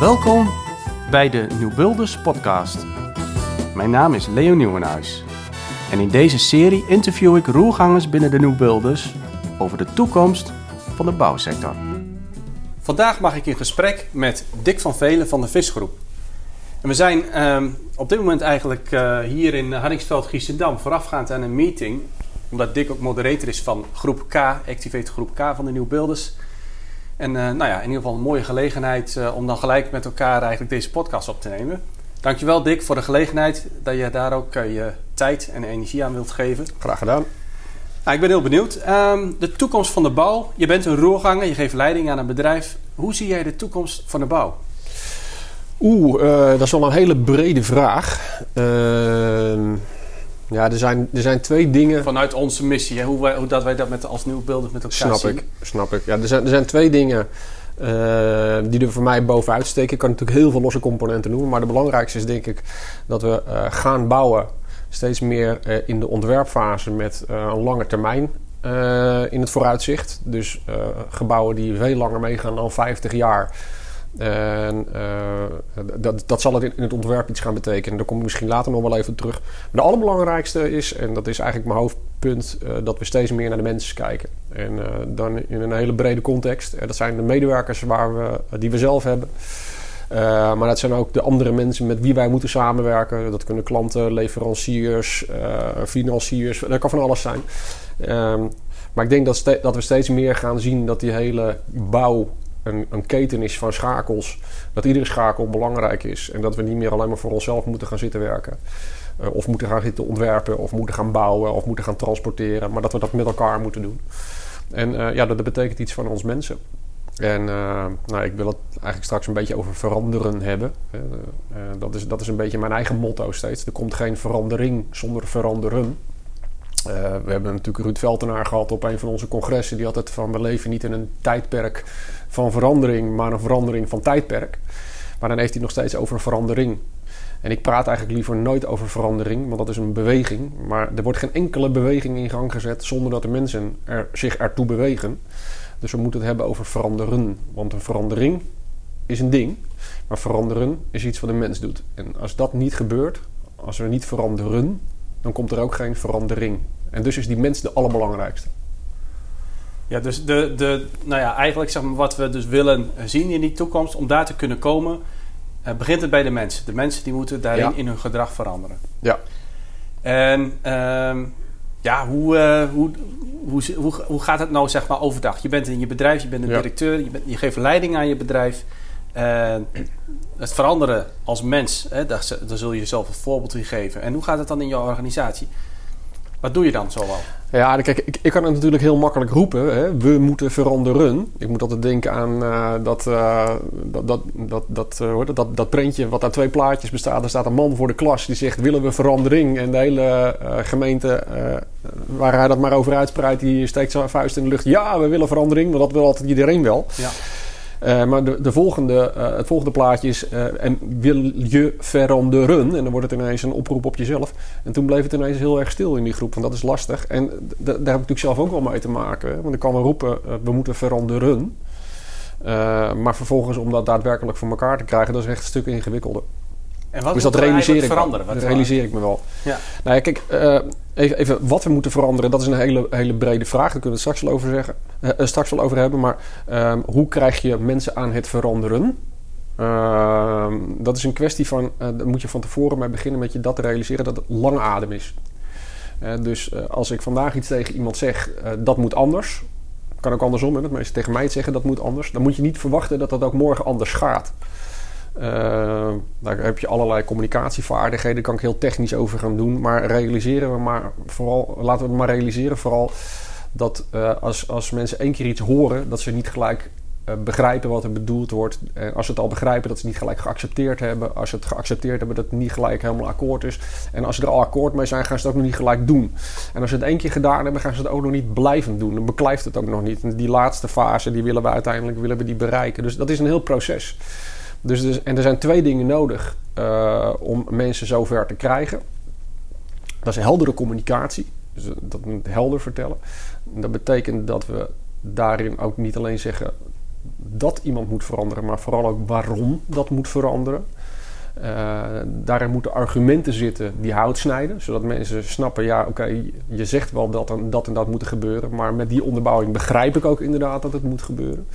Welkom bij de Nieuw Builders podcast. Mijn naam is Leo Nieuwenhuis. En in deze serie interview ik roergangers binnen de Nieuw Builders over de toekomst van de bouwsector. Vandaag mag ik in gesprek met Dick van Velen van de Visgroep. En we zijn ehm, op dit moment eigenlijk uh, hier in Hardingsveld Giesendam voorafgaand aan een meeting. Omdat Dick ook moderator is van groep K, Activate groep K van de Nieuw Builders. En uh, nou ja, in ieder geval een mooie gelegenheid uh, om dan gelijk met elkaar eigenlijk deze podcast op te nemen. Dankjewel Dick voor de gelegenheid dat je daar ook je tijd en energie aan wilt geven. Graag gedaan. Nou, ik ben heel benieuwd. Um, de toekomst van de bouw. Je bent een roerganger, je geeft leiding aan een bedrijf. Hoe zie jij de toekomst van de bouw? Oeh, uh, dat is wel een hele brede vraag. Uh, ja, er zijn, er zijn twee dingen. Vanuit onze missie, hè? Hoe, wij, hoe dat wij dat met, als nieuwbeelders met elkaar snap zien. Ik, snap ik. Ja, er, zijn, er zijn twee dingen uh, die er voor mij bovenuit steken. Ik kan natuurlijk heel veel losse componenten noemen. Maar de belangrijkste is denk ik dat we gaan bouwen steeds meer uh, in de ontwerpfase met een lange termijn in het vooruitzicht. Dus gebouwen die veel langer meegaan dan 50 jaar. En dat, dat zal het in, het ontwerp iets gaan betekenen. Daar kom ik misschien later nog wel even terug. Maar de allerbelangrijkste is, en dat is eigenlijk mijn hoofdpunt, dat we steeds meer naar de mensen kijken. En dan in een hele brede context. dat zijn de medewerkers waar we, die we zelf hebben. Maar dat zijn ook de andere mensen met wie wij moeten samenwerken. Dat kunnen klanten, leveranciers, financiers, dat kan van alles zijn. Um, maar ik denk dat, dat, we steeds meer gaan zien dat die hele bouw een, een, keten is van schakels. Dat iedere schakel belangrijk is. En dat we niet meer alleen maar voor onszelf moeten gaan zitten werken. Uh, of moeten gaan zitten ontwerpen, of moeten gaan bouwen, of moeten gaan transporteren. Maar dat we dat met elkaar moeten doen. En ja, dat, betekent iets van ons mensen. En uh, nou, ik wil het eigenlijk straks een beetje over veranderen hebben. Dat, is, dat is een beetje mijn eigen motto steeds. Er komt geen verandering zonder veranderen. we hebben natuurlijk Ruud Veltenaar gehad op een van onze congressen. Die had het van we leven niet in een tijdperk van verandering, maar een verandering van tijdperk. Maar dan heeft hij nog steeds over verandering. En ik praat eigenlijk liever nooit over verandering, want dat is een beweging. Maar er wordt geen enkele beweging in gang gezet zonder dat de mensen er, zich ertoe bewegen. Dus we moeten het hebben over veranderen. Want een verandering is een ding, maar veranderen is iets wat een mens doet. En als dat niet gebeurt, als we niet veranderen, dan komt er ook geen verandering. En dus is die mens de allerbelangrijkste. Ja, dus de, de, nou ja, eigenlijk zeg maar wat we dus willen zien in die toekomst, om daar te kunnen komen, uh, begint het bij de mensen. De mensen die moeten daarin ja. in hun gedrag veranderen. Ja. En uh, ja, hoe, uh, hoe, hoe, hoe, hoe gaat het nou zeg maar overdag? Je bent in je bedrijf, je bent een ja. directeur, je, bent, je, geeft leiding aan je bedrijf. Het veranderen als mens, hè, daar, daar, zul je jezelf een voorbeeld in geven. En hoe gaat het dan in jouw organisatie? Wat doe je dan zoal? Ja, kijk, ik, ik kan het natuurlijk heel makkelijk roepen. Hè. We moeten veranderen. Ik moet altijd denken aan uh, dat, uh, dat, dat, dat, dat, uh, dat, dat prentje wat uit twee plaatjes bestaat. Er staat een man voor de klas die zegt: willen we verandering? En de hele gemeente waar hij dat maar over uitspreidt, die steekt zijn vuist in de lucht. Ja, we willen verandering, want dat wil altijd iedereen wel. Ja. Uh, maar de, de volgende, uh, het volgende plaatje is: uh, en wil je veranderen? En dan wordt het ineens een oproep op jezelf. En toen bleef het ineens heel erg stil in die groep, want dat is lastig. En daar heb ik natuurlijk zelf ook wel mee te maken. Want ik kan wel roepen: we moeten veranderen. maar vervolgens om dat daadwerkelijk voor elkaar te krijgen, dat is echt een stuk ingewikkelder. En wat dus dat realiseer ik veranderen? Dat realiseer ik me wel. Ja. Nou ja, kijk, uh, even, even, wat we moeten veranderen, dat is een hele, hele brede vraag. Daar kunnen we het straks wel over, zeggen, uh, straks wel over hebben. Maar uh, hoe krijg je mensen aan het veranderen? Ehm, dat is een kwestie van, daar moet je van tevoren mee beginnen met je dat te realiseren dat het lang adem is. dus als ik vandaag iets tegen iemand zeg, dat moet anders. Kan ook andersom, hè, dat mensen tegen mij zeggen dat moet anders. Dan moet je niet verwachten dat dat ook morgen anders gaat. Uh, daar heb je allerlei communicatievaardigheden, daar kan ik heel technisch over gaan doen. Maar realiseren we maar vooral, laten we maar realiseren vooral dat uh, als, als mensen één keer iets horen, dat ze niet gelijk uh, begrijpen wat er bedoeld wordt. Als ze het al begrijpen, dat ze het niet gelijk geaccepteerd hebben. Als ze het geaccepteerd hebben, dat het niet gelijk helemaal akkoord is. En als ze er al akkoord mee zijn, gaan ze het ook nog niet gelijk doen. En als ze het één keer gedaan hebben, gaan ze het ook nog niet blijvend doen. Dan beklijft het ook nog niet. En die laatste fase, die willen we uiteindelijk willen we die bereiken. Dus dat is een heel proces. Dus, dus, en er zijn twee dingen nodig uh, om mensen zover te krijgen. Dat is heldere communicatie. Dus dat moet helder vertellen. Dat betekent dat we daarin ook niet alleen zeggen dat iemand moet veranderen, maar vooral ook waarom dat moet veranderen. Uh, daarin moeten argumenten zitten die hout snijden, zodat mensen snappen: ja, oké, je zegt wel dat en dat en dat moet gebeuren, maar met die onderbouwing begrijp ik ook inderdaad dat het moet gebeuren.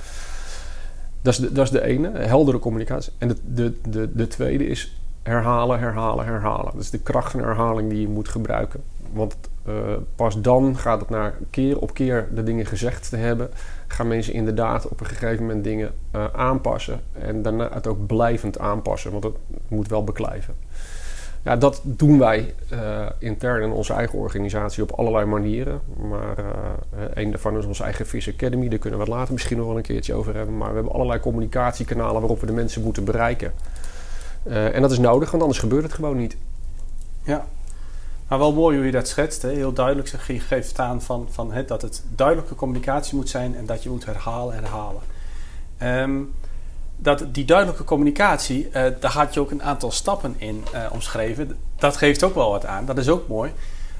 Dat is de, dat de ene, heldere communicatie. En de, de, de, de tweede is herhalen, herhalen, herhalen. Dat is de kracht van herhaling die je moet gebruiken. Want uh, pas dan gaat het naar keer op keer de dingen gezegd te hebben, gaan mensen inderdaad op een gegeven moment dingen uh, aanpassen. En daarna het ook blijvend aanpassen, want het moet wel beklijven. Ja, dat doen wij uh, intern in onze eigen organisatie op allerlei manieren. Maar een daarvan is onze eigen Fish Academy. Daar kunnen we het later misschien nog wel een keertje over hebben. Maar we hebben allerlei communicatiekanalen waarop we de mensen moeten bereiken. en dat is nodig, want anders gebeurt het gewoon niet. Ja, maar wel mooi hoe je dat schetst. Hè? Heel duidelijk zeg, geeft aan van, van, hè, dat het duidelijke communicatie moet zijn en dat je moet herhalen, herhalen. Um, dat, die duidelijke communicatie, uh, daar had je ook een aantal stappen in uh, omschreven. Dat geeft ook wel wat aan, dat is ook mooi.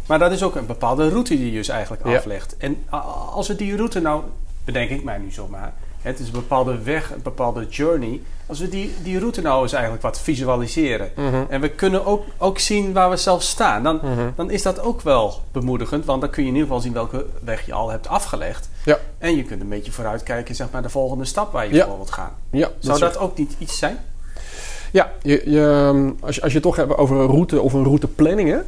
Maar dat is ook een bepaalde route die je dus eigenlijk aflegt. En als we die route nou, bedenk ik mij nu zomaar, het is een bepaalde weg, een bepaalde journey. Als we die, die route nou eens eigenlijk wat visualiseren. Mhm. En we kunnen ook, ook zien waar we zelf staan. Dan, Mhm. dan is dat ook wel bemoedigend. Want dan kun je in ieder geval zien welke weg je al hebt afgelegd. Ja. En je kunt een beetje vooruitkijken, zeg maar, de volgende stap waar je Ja. voor wilt gaan. Ja, Zou dat ook niet iets zijn? Ja, je, je, als, je, als je het toch hebt over een route of een routeplanning, hè,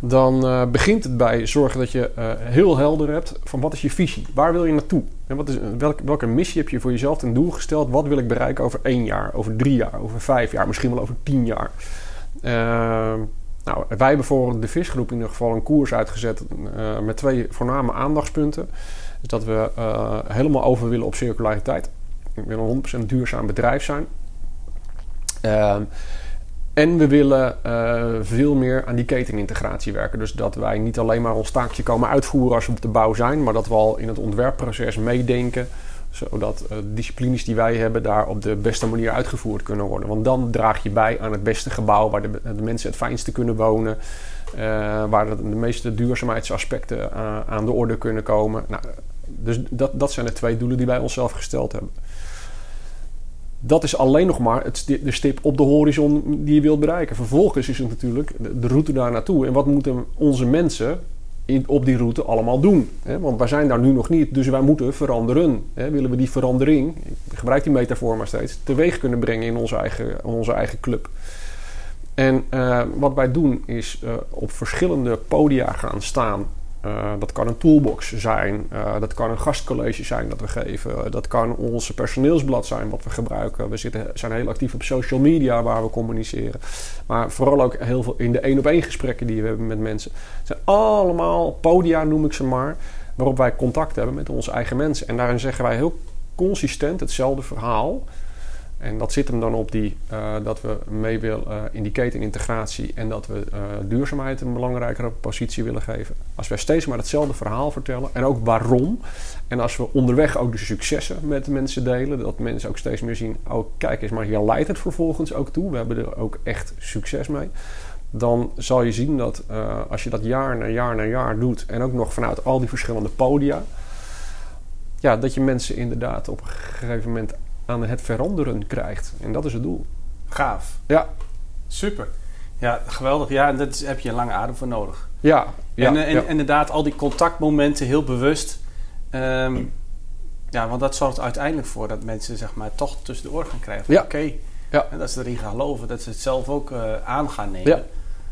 dan eh, begint het bij zorgen dat je eh, heel helder hebt van wat is je visie? Waar wil je naartoe? En wat is, welk, welke missie heb je voor jezelf ten doel gesteld? Wat wil ik bereiken over één jaar, over drie jaar, over vijf jaar, misschien wel over tien jaar? Eh, nou, wij hebben voor de visgroep in ieder geval een koers uitgezet eh, met twee voorname aandachtspunten. Dus dat we eh, helemaal over willen op circulariteit. We willen een 100% duurzaam bedrijf zijn. Ehm, en we willen eh, veel meer aan die ketenintegratie werken. Dus dat wij niet alleen maar ons taakje komen uitvoeren als we op de bouw zijn, maar dat we al in het ontwerpproces meedenken. Zodat eh, de disciplines die wij hebben daar op de beste manier uitgevoerd kunnen worden. Want dan draag je bij aan het beste gebouw waar de, de mensen het fijnste kunnen wonen. Eh, waar de, meeste duurzaamheidsaspecten eh, aan de orde kunnen komen. Nou, dus dat, dat zijn de twee doelen die wij onszelf gesteld hebben dat is alleen nog maar het de stip op de horizon die je wilt bereiken. Vervolgens is het natuurlijk de, route daar naartoe. En wat moeten onze mensen op die route allemaal doen? Want wij zijn daar nu nog niet, dus wij moeten veranderen. Willen we die verandering, ik gebruik die metafoor maar steeds, teweeg kunnen brengen in onze eigen, onze eigen club. En eh, wat wij doen is eh, op verschillende podia gaan staan. Eh, dat kan een toolbox zijn, dat kan een gastcollege zijn dat we geven, dat kan onze personeelsblad zijn wat we gebruiken. We zitten, zijn heel actief op social media waar we communiceren. Maar vooral ook heel veel in de één op één gesprekken die we hebben met mensen. Het zijn allemaal podia, noem ik ze maar, waarop wij contact hebben met onze eigen mensen. En daarin zeggen wij heel consistent hetzelfde verhaal. En dat zit hem dan op die, eh, dat we mee willen eh, in die ketenintegratie en dat we eh, duurzaamheid een belangrijkere positie willen geven. Als wij steeds maar hetzelfde verhaal vertellen en ook waarom. En als we onderweg ook de successen met de mensen delen, dat mensen ook steeds meer zien, oh kijk eens, maar hier leidt het vervolgens ook toe. We hebben er ook echt succes mee. Dan zal je zien dat als je dat jaar na jaar na jaar doet en ook nog vanuit al die verschillende podia, ja, dat je mensen inderdaad op een gegeven moment aan het veranderen krijgt. En dat is het doel. Gaaf. Ja, Super. Ja, geweldig. Ja, en daar heb je een lange adem voor nodig. ja, ja. en, eh, en ja. inderdaad, al die contactmomenten heel bewust. Ehm, ja, want dat zorgt uiteindelijk voor dat mensen zeg maar toch tussen de oren gaan krijgen. Ja. Oké. Ja. En dat ze erin gaan geloven. Dat ze het zelf ook eh, aan gaan nemen. Ja.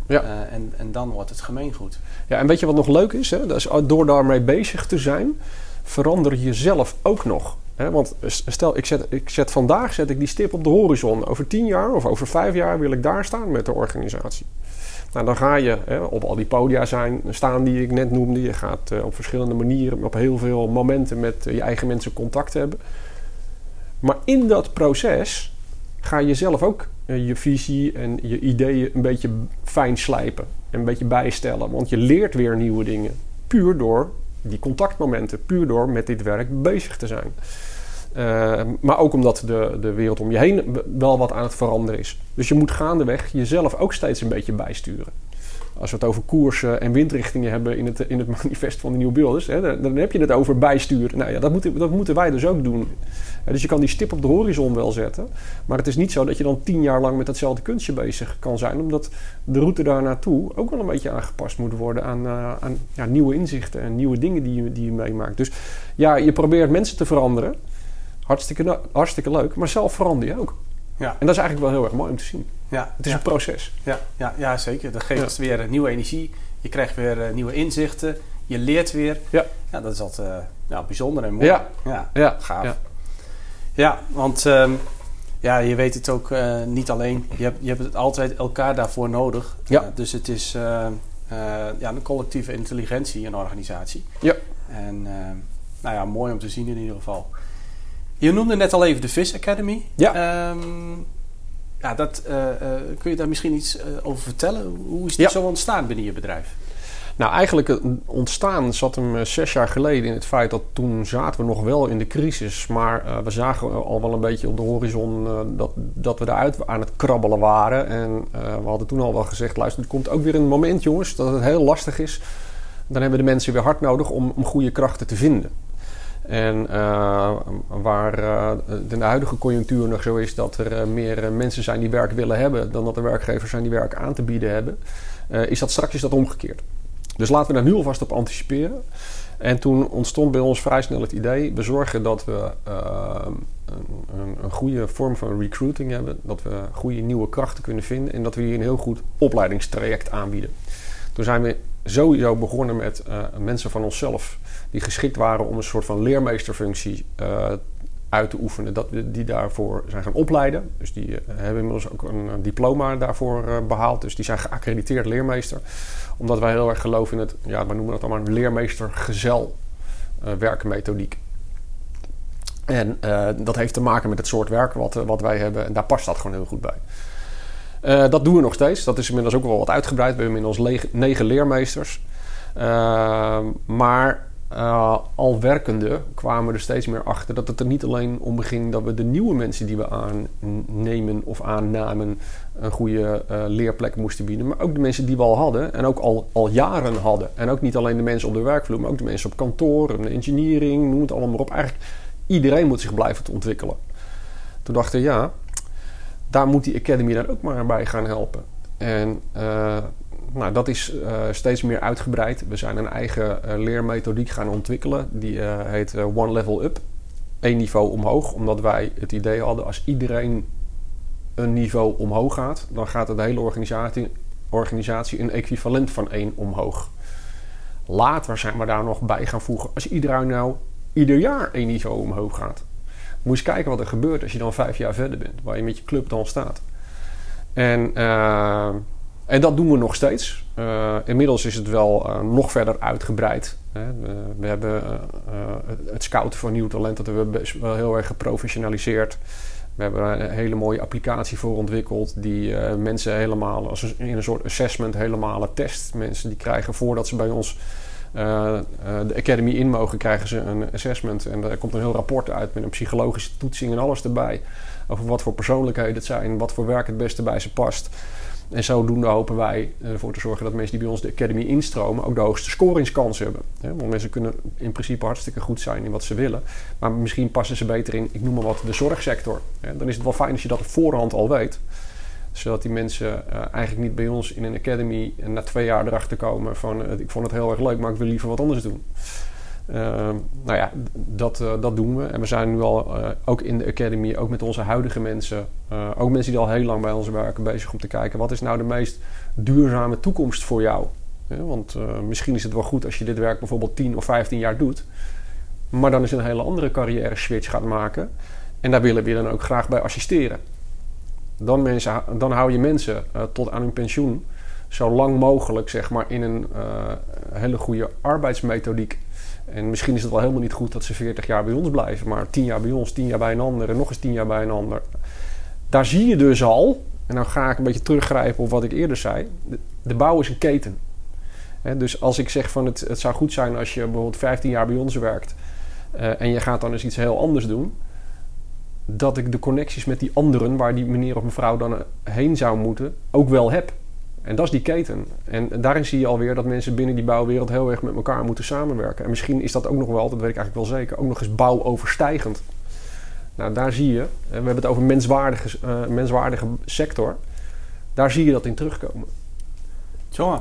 Ja. Eh, en, en dan wordt het gemeengoed. ja, en weet je wat nog leuk is? Hè? Dat is door daarmee bezig te zijn, verander je zelf ook nog. Want stel, ik zet, ik zet vandaag zet ik die stip op de horizon. Over tien jaar of over vijf jaar wil ik daar staan met de organisatie. Nou, dan ga je op al die podia zijn, staan die ik net noemde. Je gaat eh, op verschillende manieren, op heel veel momenten met eh, je eigen mensen contact hebben. Maar in dat proces ga je zelf ook eh, je visie en je ideeën een beetje fijn slijpen. En een beetje bijstellen. Want je leert weer nieuwe dingen. Puur door die contactmomenten. Puur door met dit werk bezig te zijn. Eh, maar ook omdat de, de wereld om je heen wel wat aan het veranderen is. Dus je moet gaandeweg jezelf ook steeds een beetje bijsturen. Als we het over koersen en windrichtingen hebben in het, in het manifest van de Nieuwe Beelders, hè, dan, dan heb je het over bijsturen. Nou ja, dat moeten, dat moeten wij dus ook doen. dus je kan die stip op de horizon wel zetten, maar het is niet zo dat je dan tien jaar lang met datzelfde kunstje bezig kan zijn, omdat de route daar naartoe ook wel een beetje aangepast moet worden aan, uh, aan ja, nieuwe inzichten en nieuwe dingen die je, die je meemaakt. Dus ja, je probeert mensen te veranderen. Hartstikke, hartstikke leuk, maar zelf verander je ook. Ja. En dat is eigenlijk wel heel erg mooi om te zien. Ja, het is een proces. Ja, ja, ja zeker. Dat geeft weer uh, nieuwe energie. Je krijgt weer uh, nieuwe inzichten. Je leert weer. Ja. ja dat is altijd uh, ja, bijzonder en mooi. Ja, ja. ja. gaaf. Ja, want um, ja, je weet het ook niet alleen. Je hebt, je hebt het altijd elkaar daarvoor nodig. Ja. dus het is ja, een collectieve intelligentie in een organisatie. Ja. En nou ja, mooi om te zien in ieder geval. Je noemde net al even de Vis Academy. Ja. Um, ja, dat, uh, uh, kun je daar misschien iets uh, over vertellen? Hoe is dit zo ontstaan binnen je bedrijf? Nou, eigenlijk het ontstaan zat hem zes jaar geleden in het feit dat toen zaten we nog wel in de crisis. Maar we zagen al wel een beetje op de horizon dat, dat we daaruit aan het krabbelen waren. En we hadden toen al wel gezegd, luister, er komt ook weer een moment jongens dat het heel lastig is. Dan hebben de mensen weer hard nodig om, om goede krachten te vinden. En uh, waar in de huidige conjunctuur nog zo is dat er uh, meer mensen zijn die werk willen hebben dan dat er werkgevers zijn die werk aan te bieden hebben, is dat straks is dat omgekeerd. Dus laten we daar nu alvast op anticiperen. En toen ontstond bij ons vrij snel het idee: we zorgen dat we een, een, goede vorm van recruiting hebben, dat we goede nieuwe krachten kunnen vinden en dat we hier een heel goed opleidingstraject aanbieden. Toen zijn we sowieso begonnen met mensen van onszelf die geschikt waren om een soort van leermeesterfunctie uh, uit te oefenen. Dat, die daarvoor zijn gaan opleiden. Dus die uh, hebben inmiddels ook een, diploma daarvoor behaald. Dus die zijn geaccrediteerd leermeester. Omdat wij heel erg geloven in het, ja, we noemen dat allemaal een leermeester-gezel werkmethodiek. En dat heeft te maken met het soort werk wat, wat wij hebben. En daar past dat gewoon heel goed bij. Dat doen we nog steeds. Dat is inmiddels ook wel wat uitgebreid. We hebben inmiddels negen leermeesters. maar uh, al werkende kwamen we er steeds meer achter dat het er niet alleen om ging dat we de nieuwe mensen die we aannemen of aannamen een goede uh, leerplek moesten bieden, maar ook de mensen die we al hadden en ook al, al jaren hadden. En ook niet alleen de mensen op de werkvloer, maar ook de mensen op kantoor, de engineering, noem het allemaal maar op. Eigenlijk iedereen moet zich blijven ontwikkelen. Toen dachten we, ja, daar moet die Academy dan ook maar bij gaan helpen. En uh, nou, dat is uh, steeds meer uitgebreid. We zijn een eigen uh, leermethodiek gaan ontwikkelen. Die heet One Level Up. Eén niveau omhoog. Omdat wij het idee hadden als iedereen een niveau omhoog gaat, dan gaat de hele organisatie, organisatie een equivalent van één omhoog. Later zijn we daar nog bij gaan voegen. Als iedereen nou ieder jaar één niveau omhoog gaat. Moet je eens kijken wat er gebeurt als je dan vijf jaar verder bent. Waar je met je club dan staat. En en dat doen we nog steeds. Uh, inmiddels is het wel uh, nog verder uitgebreid. Hè. We, we, hebben het scouten van nieuw talent dat we wel heel erg geprofessionaliseerd. We hebben een hele mooie applicatie voor ontwikkeld die mensen helemaal als in een soort assessment helemaal test. Mensen die krijgen voordat ze bij ons de Academy in mogen, krijgen ze een assessment. En daar komt een heel rapport uit met een psychologische toetsing en alles erbij. Over wat voor persoonlijkheden het zijn, wat voor werk het beste bij ze past. En zodoende hopen wij ervoor te zorgen dat mensen die bij ons de Academy instromen ook de hoogste scoringskans hebben. Want mensen kunnen in principe hartstikke goed zijn in wat ze willen. Maar misschien passen ze beter in, ik noem maar wat, de zorgsector. Dan is het wel fijn als je dat op voorhand al weet. Zodat die mensen eh, eigenlijk niet bij ons in een academy na twee jaar erachter komen van eh, ik vond het heel erg leuk, maar ik wil liever wat anders doen. Uh, nou ja, dat, dat doen we. En we zijn nu al ook in de Academy, ook met onze huidige mensen, ook mensen die al heel lang bij ons werken, bezig om te kijken wat is nou de meest duurzame toekomst voor jou. Want misschien is het wel goed als je dit werk bijvoorbeeld 10 of 15 jaar doet, maar dan is een hele andere carrière switch gaat maken. En daar willen we dan ook graag bij assisteren. Dan, mensen, dan hou je mensen tot aan hun pensioen zo lang mogelijk zeg maar, in een hele goede arbeidsmethodiek en misschien is het wel helemaal niet goed dat ze 40 jaar bij ons blijven, maar 10 jaar bij ons, 10 jaar bij een ander en nog eens 10 jaar bij een ander. Daar zie je dus al, en dan ga ik een beetje teruggrijpen op wat ik eerder zei: de, bouw is een keten. dus als ik zeg van het, het zou goed zijn als je bijvoorbeeld 15 jaar bij ons werkt uh, en je gaat dan eens iets heel anders doen, dat ik de connecties met die anderen, waar die meneer of mevrouw dan heen zou moeten, ook wel heb. En dat is die keten. En daarin zie je alweer dat mensen binnen die bouwwereld heel erg met elkaar moeten samenwerken. En misschien is dat ook nog wel, dat weet ik eigenlijk wel zeker, ook nog eens bouwoverstijgend. Nou, daar zie je, en we hebben het over menswaardige, uh, menswaardige sector, daar zie je dat in terugkomen. Jongen.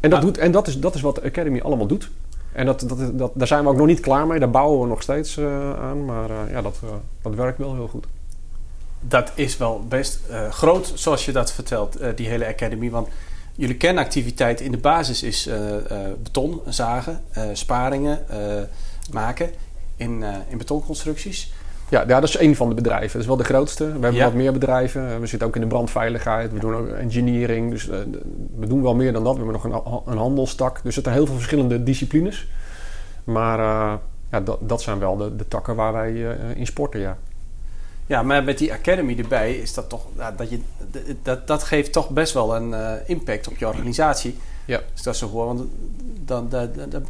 En, dat, doet, en dat, is, dat is wat de Academy allemaal doet. En dat, dat, dat, daar zijn we ook nog niet klaar mee, daar bouwen we nog steeds uh, aan. Maar uh, ja, dat, dat werkt wel heel goed dat is wel best groot, zoals je dat vertelt, die hele academy. Want jullie kernactiviteit in de basis is beton zagen, sparingen maken in, in betonconstructies. Ja, ja, dat is een van de bedrijven. Dat is wel de grootste. We hebben ja. wat meer bedrijven. We zitten ook in de brandveiligheid. We doen ook engineering. Dus we doen wel meer dan dat. We hebben nog een, een handelstak. Dus er zijn heel veel verschillende disciplines. Maar ja, dat, dat zijn wel de, de takken waar wij in sporten, ja. Ja, maar met die academy erbij is dat toch dat je dat, dat geeft toch best wel een impact op je organisatie. Ja. Dus dat is zo gewoon, want dan, dan, dan,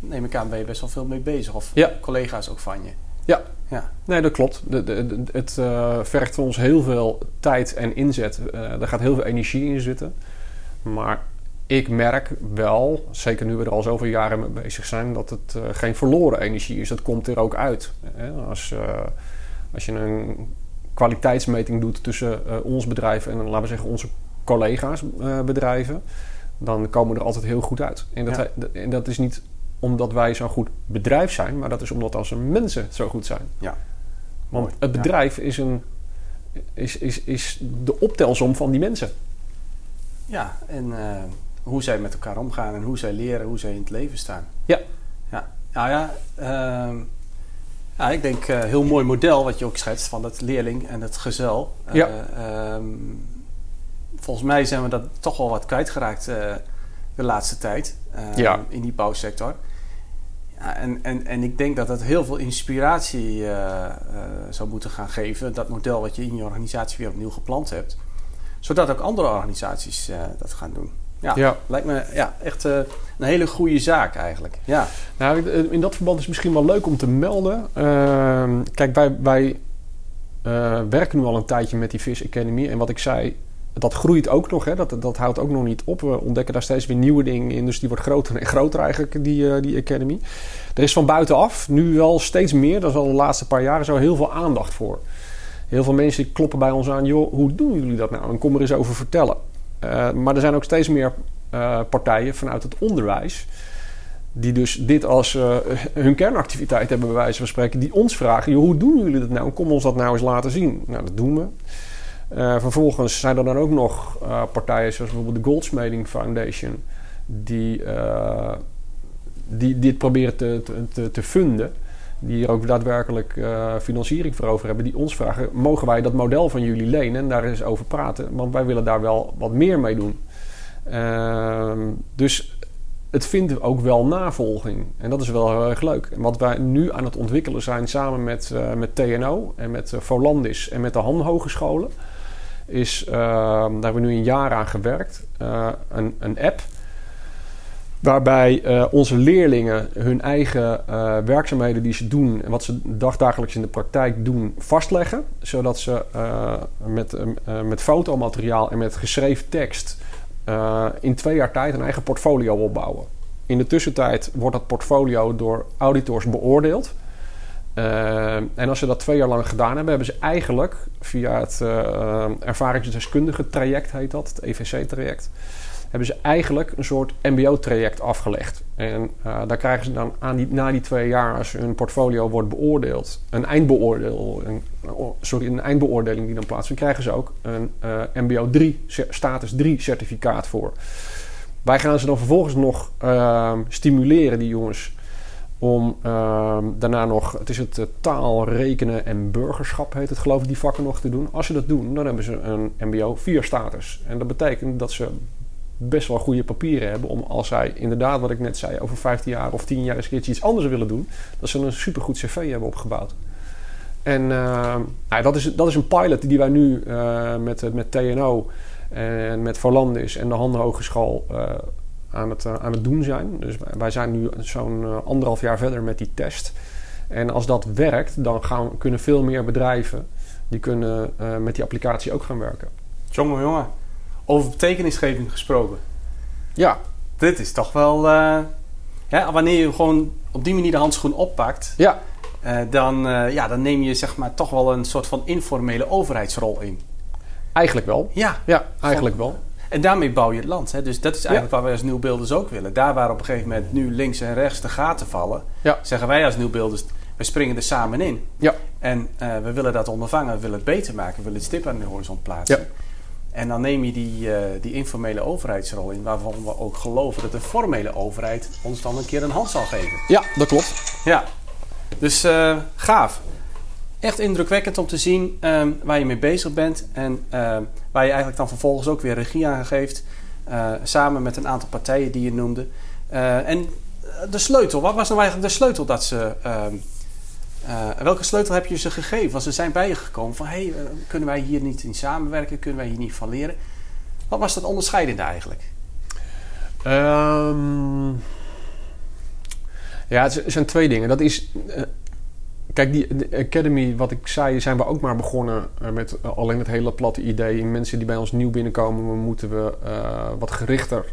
neem ik aan ben je best wel veel mee bezig of ja. collega's ook van je. Ja. ja, nee, dat klopt. De, de, de, het uh, vergt van ons heel veel tijd en inzet. Uh, er gaat heel veel energie in zitten. Maar ik merk wel, zeker nu we er al zoveel jaren mee bezig zijn, dat het uh, geen verloren energie is. Dat komt er ook uit. Hè? Als als je een kwaliteitsmeting doet tussen ons bedrijf en laten we zeggen onze collega's bedrijven, dan komen we er altijd heel goed uit. En dat, ja. en dat is niet omdat wij zo'n goed bedrijf zijn, maar dat is omdat onze mensen zo goed zijn. Ja. Want het bedrijf ja. is, een, is, is, is de optelsom van die mensen. Ja, en uh, hoe zij met elkaar omgaan en hoe zij leren, hoe zij in het leven staan. Ja. Ja, nou ja, uh, ja, ik denk een uh, heel mooi model wat je ook schetst van het leerling en het gezel. Ja. Uh, um, volgens mij zijn we dat toch wel wat kwijtgeraakt de laatste tijd ja. in die bouwsector. Ja, en, en, en ik denk dat dat heel veel inspiratie zou moeten gaan geven. Dat model wat je in je organisatie weer opnieuw gepland hebt. Zodat ook andere organisaties dat gaan doen. Ja, ja, lijkt me ja, echt een hele goede zaak eigenlijk. Ja. Nou, in dat verband is misschien wel leuk om te melden. Uh, kijk, wij, wij werken nu al een tijdje met die Fish Academy. En wat ik zei, dat groeit ook nog. Hè? Dat, dat houdt ook nog niet op. We ontdekken daar steeds weer nieuwe dingen in. Dus die wordt groter en groter eigenlijk, die, uh, die Academy. Er is van buitenaf nu wel steeds meer, dat is al de laatste paar jaren zo, heel veel aandacht voor. Heel veel mensen kloppen bij ons aan, joh, hoe doen jullie dat nou? En kom er eens over vertellen. Uh, maar er zijn ook steeds meer uh, partijen vanuit het onderwijs. Die dus dit als hun kernactiviteit hebben, bij wijze van spreken. Die ons vragen: joh, hoe doen jullie dat nou? Kom ons dat nou eens laten zien. Nou, dat doen we. Vervolgens zijn er dan ook nog partijen zoals bijvoorbeeld de Goldsmeding Foundation. Die, die dit proberen te, te, funden die hier ook daadwerkelijk uh, financiering voor over hebben, die ons vragen: mogen wij dat model van jullie lenen en daar eens over praten? Want wij willen daar wel wat meer mee doen. Uh, dus het vindt ook wel navolging. En dat is wel heel erg leuk. En wat wij nu aan het ontwikkelen zijn samen met, uh, met TNO en met uh, Volandis en met de Han Hogescholen, is, ehm, daar hebben we nu een jaar aan gewerkt, een, een app Waarbij uh, onze leerlingen hun eigen uh, werkzaamheden die ze doen en wat ze dagdagelijks in de praktijk doen, vastleggen. Zodat ze met, met fotomateriaal en met geschreven tekst in twee jaar tijd een eigen portfolio opbouwen. In de tussentijd wordt dat portfolio door auditors beoordeeld. En als ze dat twee jaar lang gedaan hebben, hebben ze eigenlijk via het ervaringsdeskundige traject, heet dat, het EVC-traject hebben ze eigenlijk een soort MBO-traject afgelegd. En uh, daar krijgen ze dan aan die, na die twee jaar, als hun portfolio wordt beoordeeld, een eindbeoordeling, oh, sorry, een eindbeoordeling die dan plaatsvindt, krijgen ze ook een MBO 3, status 3 certificaat voor. Wij gaan ze dan vervolgens nog uh, stimuleren, die jongens, om ehm, daarna nog, het is het taal, rekenen en burgerschap heet het geloof ik, die vakken nog te doen. Als ze dat doen, dan hebben ze een MBO 4 status. En dat betekent dat ze best wel goede papieren hebben om als zij inderdaad, wat ik net zei, over 15 jaar of 10 jaar eens iets anders willen doen, dat ze een supergoed cv hebben opgebouwd. En uh, nou, dat, is, dat is een pilot die wij nu uh, met, met TNO en met Volandis en de Handen Hogeschool uh, aan, het, aan het doen zijn. Dus wij zijn nu zo'n anderhalf jaar verder met die test. En als dat werkt, dan gaan, kunnen veel meer bedrijven die kunnen met die applicatie ook gaan werken. Jongen, jongen Over betekenisgeving gesproken. Ja. Dit is toch wel... eh, ja, wanneer je gewoon op die manier de handschoen oppakt... Ja, eh, dan, eh, ja, dan neem je zeg maar toch wel een soort van informele overheidsrol in. eigenlijk wel. Ja, Ja, eigenlijk wel. En daarmee bouw je het land. Hè? Dus dat is eigenlijk waar wij als nieuwbeelders ook willen. Daar waar op een gegeven moment nu links en rechts de gaten vallen... Ja. zeggen wij als nieuwbeelders, we springen er samen in. Ja. En eh, we willen dat ondervangen, we willen het beter maken, we willen het stip aan de horizon plaatsen. Ja. En dan neem je die, eh, die informele overheidsrol in, waarvan we ook geloven dat de formele overheid ons dan een keer een hand zal geven. Ja, dat klopt. Ja, dus eh, gaaf. Echt indrukwekkend om te zien ehm, waar je mee bezig bent en ehm, waar je eigenlijk dan vervolgens ook weer regie aan geeft. eh, samen met een aantal partijen die je noemde. Eh, en de sleutel, wat was nou eigenlijk de sleutel dat ze. ehm, eh, welke sleutel heb je ze gegeven? Want ze zijn bij je gekomen van: hey, eh, kunnen wij hier niet in samenwerken? Kunnen wij hier niet van leren? Wat was dat onderscheidende eigenlijk? Ja, het zijn twee dingen. Dat is. Kijk, die de Academy, wat ik zei, zijn we ook maar begonnen eh, met eh, alleen het hele platte idee. Mensen die bij ons nieuw binnenkomen, we moeten we eh, wat gerichter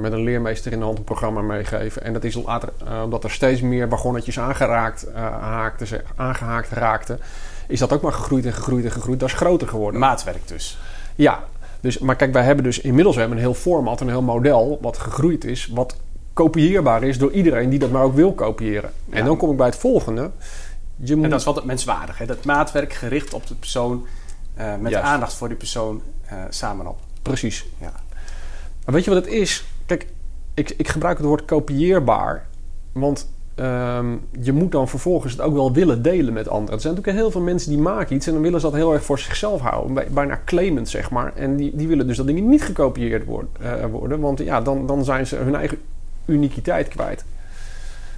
met een leermeester in de hand een programma meegeven. En dat is later, omdat er steeds meer wagonnetjes aangeraakt, haakten, zeg, aangehaakt raakten, is dat ook maar gegroeid en gegroeid en gegroeid. Dat is groter geworden. Maatwerk dus. Ja, dus, maar kijk, wij hebben dus inmiddels we hebben een heel format, een heel model wat gegroeid is, wat kopieerbaar is door iedereen die dat maar ook wil kopiëren. En Ja. dan kom ik bij het volgende. Je moet, En dat is wat het menswaardig. Hè? Dat maatwerk gericht op de persoon, eh, met Juist. aandacht voor die persoon eh, samen op. Precies. Ja. Maar weet je wat het is? Kijk, ik, ik gebruik het woord kopieerbaar. Want ehm, je moet dan vervolgens het ook wel willen delen met anderen. Er zijn natuurlijk heel veel mensen die maken iets en dan willen ze dat heel erg voor zichzelf houden. Bij- Bijna claimend, zeg maar. En die, die willen dus dat dingen niet gekopieerd worden. eh, worden want ja, dan, dan zijn ze hun eigen uniekiteit kwijt.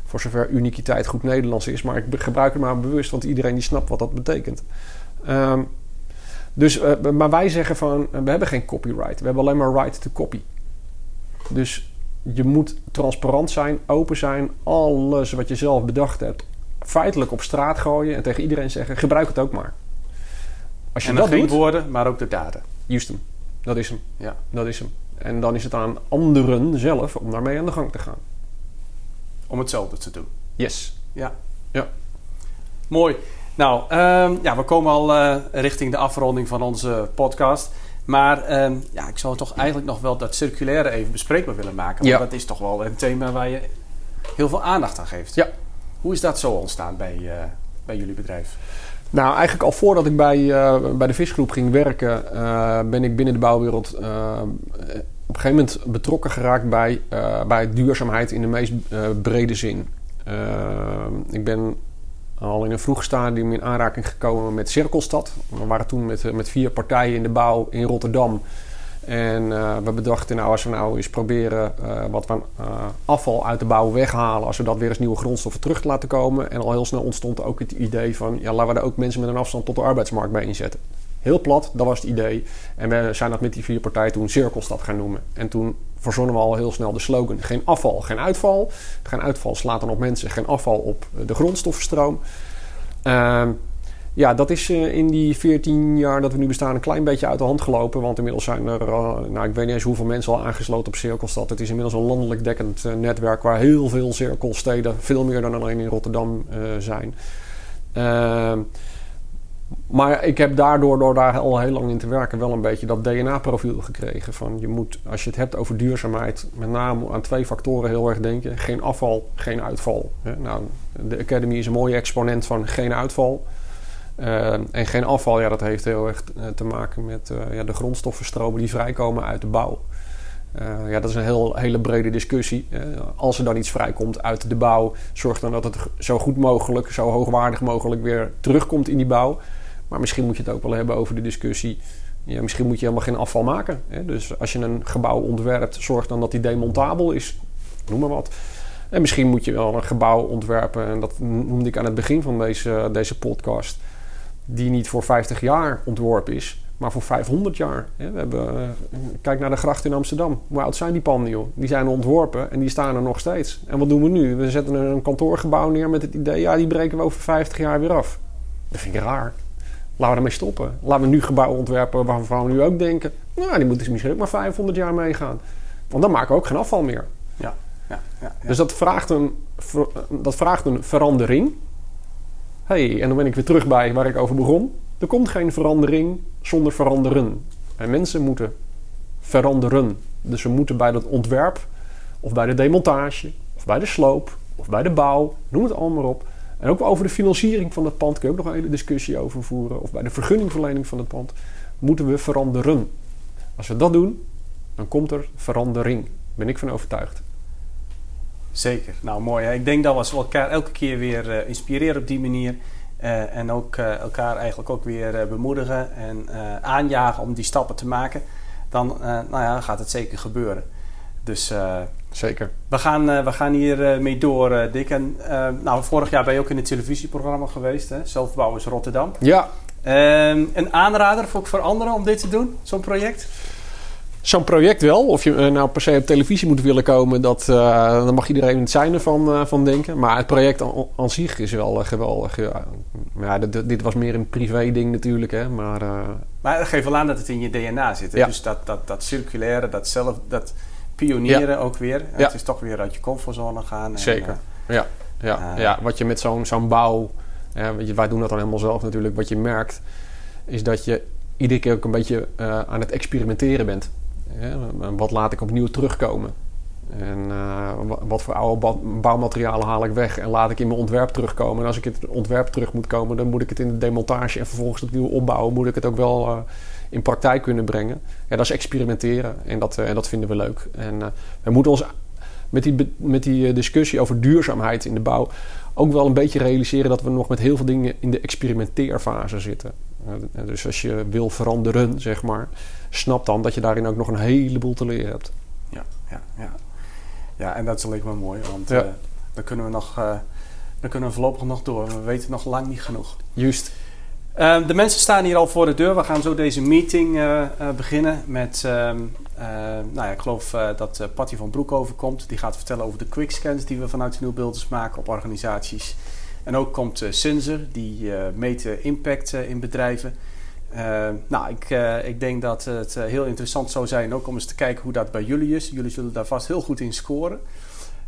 Voor zover uniekiteit goed Nederlands is. Maar ik gebruik het maar bewust, want iedereen die snapt wat dat betekent. Ehm, dus, eh, maar wij zeggen van, eh, we hebben geen copyright. We hebben alleen maar right to copy. Dus je moet transparant zijn, open zijn. Alles wat je zelf bedacht hebt, feitelijk op straat gooien. En tegen iedereen zeggen, gebruik het ook maar. Als je En dat geen doet, woorden, maar ook de daden. juist hem. Dat is hem. Ja. Dat is hem. En dan is het aan anderen zelf om daarmee aan de gang te gaan. Om hetzelfde te doen. Yes. Ja. Ja. Mooi. Nou, ehm, ja, we komen al eh, richting de afronding van onze podcast. Maar ehm, ja, ik zou toch eigenlijk nog wel dat circulaire even bespreekbaar willen maken. Want Ja. dat is toch wel een thema waar je heel veel aandacht aan geeft. Ja. Hoe is dat zo ontstaan bij, eh, bij jullie bedrijf? Nou, eigenlijk al voordat ik bij, eh, bij de visgroep ging werken, eh, ben ik binnen de bouwwereld eh, op een gegeven moment betrokken geraakt bij, bij duurzaamheid in de meest brede zin. Ik ben al in een vroeg stadium in aanraking gekomen met Cirkelstad. We waren toen met, met vier partijen in de bouw in Rotterdam. En eh, we bedachten, nou, als we nou eens proberen eh, wat van eh, afval uit de bouw weghalen, als we dat weer eens nieuwe grondstoffen terug laten komen. En al heel snel ontstond ook het idee van, ja, laten we er ook mensen met een afstand tot de arbeidsmarkt bij inzetten. Heel plat, dat was het idee. En we zijn dat met die vier partijen toen Cirkelstad gaan noemen. En toen verzonnen we al heel snel de slogan: geen afval, geen uitval. Geen uitval slaat dan op mensen, geen afval op de grondstoffenstroom. Ehm, ja, dat is eh, in die 14 jaar dat we nu bestaan een klein beetje uit de hand gelopen. Want inmiddels zijn er, eh, nou ik weet niet eens hoeveel mensen al aangesloten op Cirkelstad. Het is inmiddels een landelijk dekkend eh, netwerk waar heel veel cirkelsteden, veel meer dan alleen in Rotterdam, zijn. Ehm, maar ik heb daardoor, door daar al heel lang in te werken, wel een beetje dat DNA-profiel gekregen. Van je moet, als je het hebt over duurzaamheid, met name aan twee factoren heel erg denken: geen afval, geen uitval. Nou, de Academy is een mooie exponent van geen uitval. Uh, en geen afval, ja, dat heeft heel erg uh, te maken met uh, ja, de grondstoffenstromen die vrijkomen uit de bouw. Ja, dat is een heel, hele brede discussie. als er dan iets vrijkomt uit de bouw, zorg dan dat het zo goed mogelijk, zo hoogwaardig mogelijk weer terugkomt in die bouw. Maar misschien moet je het ook wel hebben over de discussie. Ja, misschien moet je helemaal geen afval maken. Hè? Dus als je een gebouw ontwerpt, zorg dan dat die demontabel is. Noem maar wat. En misschien moet je wel een gebouw ontwerpen. En dat noemde ik aan het begin van deze, deze podcast die niet voor 50 jaar ontworpen is, maar voor 500 jaar. We hebben, uh, kijk naar de gracht in Amsterdam. Hoe oud zijn die panden, joh? Die zijn ontworpen en die staan er nog steeds. En wat doen we nu? We zetten een kantoorgebouw neer met het idee... ja, die breken we over 50 jaar weer af. Dat vind ik raar. Laten we ermee stoppen. Laten we nu gebouwen ontwerpen waarvan we nu ook denken... nou, die moeten misschien ook maar 500 jaar meegaan. Want dan maken we ook geen afval meer. Ja, ja, ja, ja. Dus dat vraagt een, dat vraagt een verandering. Hey, en dan ben ik weer terug bij waar ik over begon. Er komt geen verandering zonder veranderen. En mensen moeten veranderen. Dus we moeten bij dat ontwerp, of bij de demontage, of bij de sloop, of bij de bouw, noem het allemaal maar op. En ook over de financiering van het pand kun je ook nog een hele discussie over voeren. Of bij de vergunningverlening van het pand. Moeten we veranderen. Als we dat doen, dan komt er verandering. Ben ik van overtuigd. Zeker. Nou, mooi. Hè? Ik denk dat we elkaar elke keer weer eh, inspireren op die manier. Eh, en ook eh, elkaar eigenlijk ook weer bemoedigen en aanjagen om die stappen te maken. Dan nou ja, gaat het zeker gebeuren. Dus Zeker. we, gaan, we gaan hier mee door, Dick. En, nou, vorig jaar ben je ook in het televisieprogramma geweest. Hè? Zelfbouwers Rotterdam. Ja, Ehm, een aanrader voor, voor anderen om dit te doen, zo'n project? Zo'n project wel. Of je eh, nou per se op televisie moet willen komen, dat, eh, dan mag iedereen het zijn ervan van, van denken. Maar het project aan, zich is wel eh, geweldig. Ja, ja, dit, dit was meer een privé ding natuurlijk, hè. Maar eh, Maar dat geeft wel aan dat het in je DNA zit. Ja. Dus dat, dat, dat circulaire, dat zelf, dat pionieren ook weer. Ja. Het is toch weer uit je comfortzone gaan. En, zeker. Ja, ja, ja, wat je met zo'n zo'n bouw... Ja, weet je, wij doen dat dan helemaal zelf natuurlijk. Wat je merkt, is dat je iedere keer ook een beetje eh, aan het experimenteren bent. Wat laat ik opnieuw terugkomen? En eh, wa- wat voor oude bouwmaterialen haal ik weg en laat ik in mijn ontwerp terugkomen? En als ik in het ontwerp terug moet komen, dan moet ik het in de demontage en vervolgens opnieuw opbouwen. Moet ik het ook wel eh, in praktijk kunnen brengen. Ja, dat is experimenteren en dat, eh, en dat vinden we leuk. En we moeten ons met die, met die discussie over duurzaamheid in de bouw ook wel een beetje realiseren dat we nog met heel veel dingen in de experimenteerfase zitten. Dus als je wil veranderen, zeg maar, snap dan dat je daarin ook nog een heleboel te leren hebt. Ja, ja, ja. ja, en dat is alleen maar mooi, want Ja. eh, dan kunnen we nog, eh, dan kunnen we voorlopig nog door. We weten nog lang niet genoeg. Juist. Eh, de mensen staan hier al voor de deur. We gaan zo deze meeting eh, beginnen met, ehm, eh, nou ja, ik geloof dat Patty van Broekhoven komt. Die gaat vertellen over de quickscans die we vanuit de Nieuwbeelders maken op organisaties. En ook komt Sinzer, die meet impact in bedrijven. Eh, nou, ik, eh, ik denk dat het eh, heel interessant zou zijn ook om eens te kijken hoe dat bij jullie is. Jullie zullen daar vast heel goed in scoren.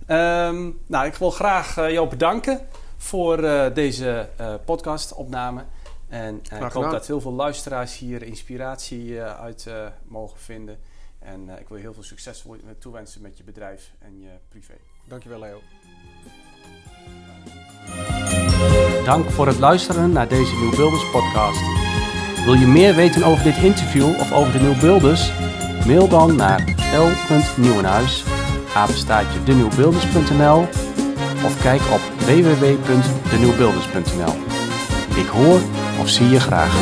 Ehm, nou, ik wil graag jou bedanken voor eh, deze eh podcastopname. En ik hoop dat heel veel luisteraars hier inspiratie uit eh, mogen vinden. En eh, ik wil je heel veel succes toewensen met je bedrijf en je privé. Dankjewel Leo. Dank voor het luisteren naar deze Nieuwbuilders podcast. Wil je meer weten over dit interview of over de Nieuwbuilders? Mail dan naar l.nieuwenhuis, of kijk op www.denieuwbuilders.nl. Ik hoor of zie je graag.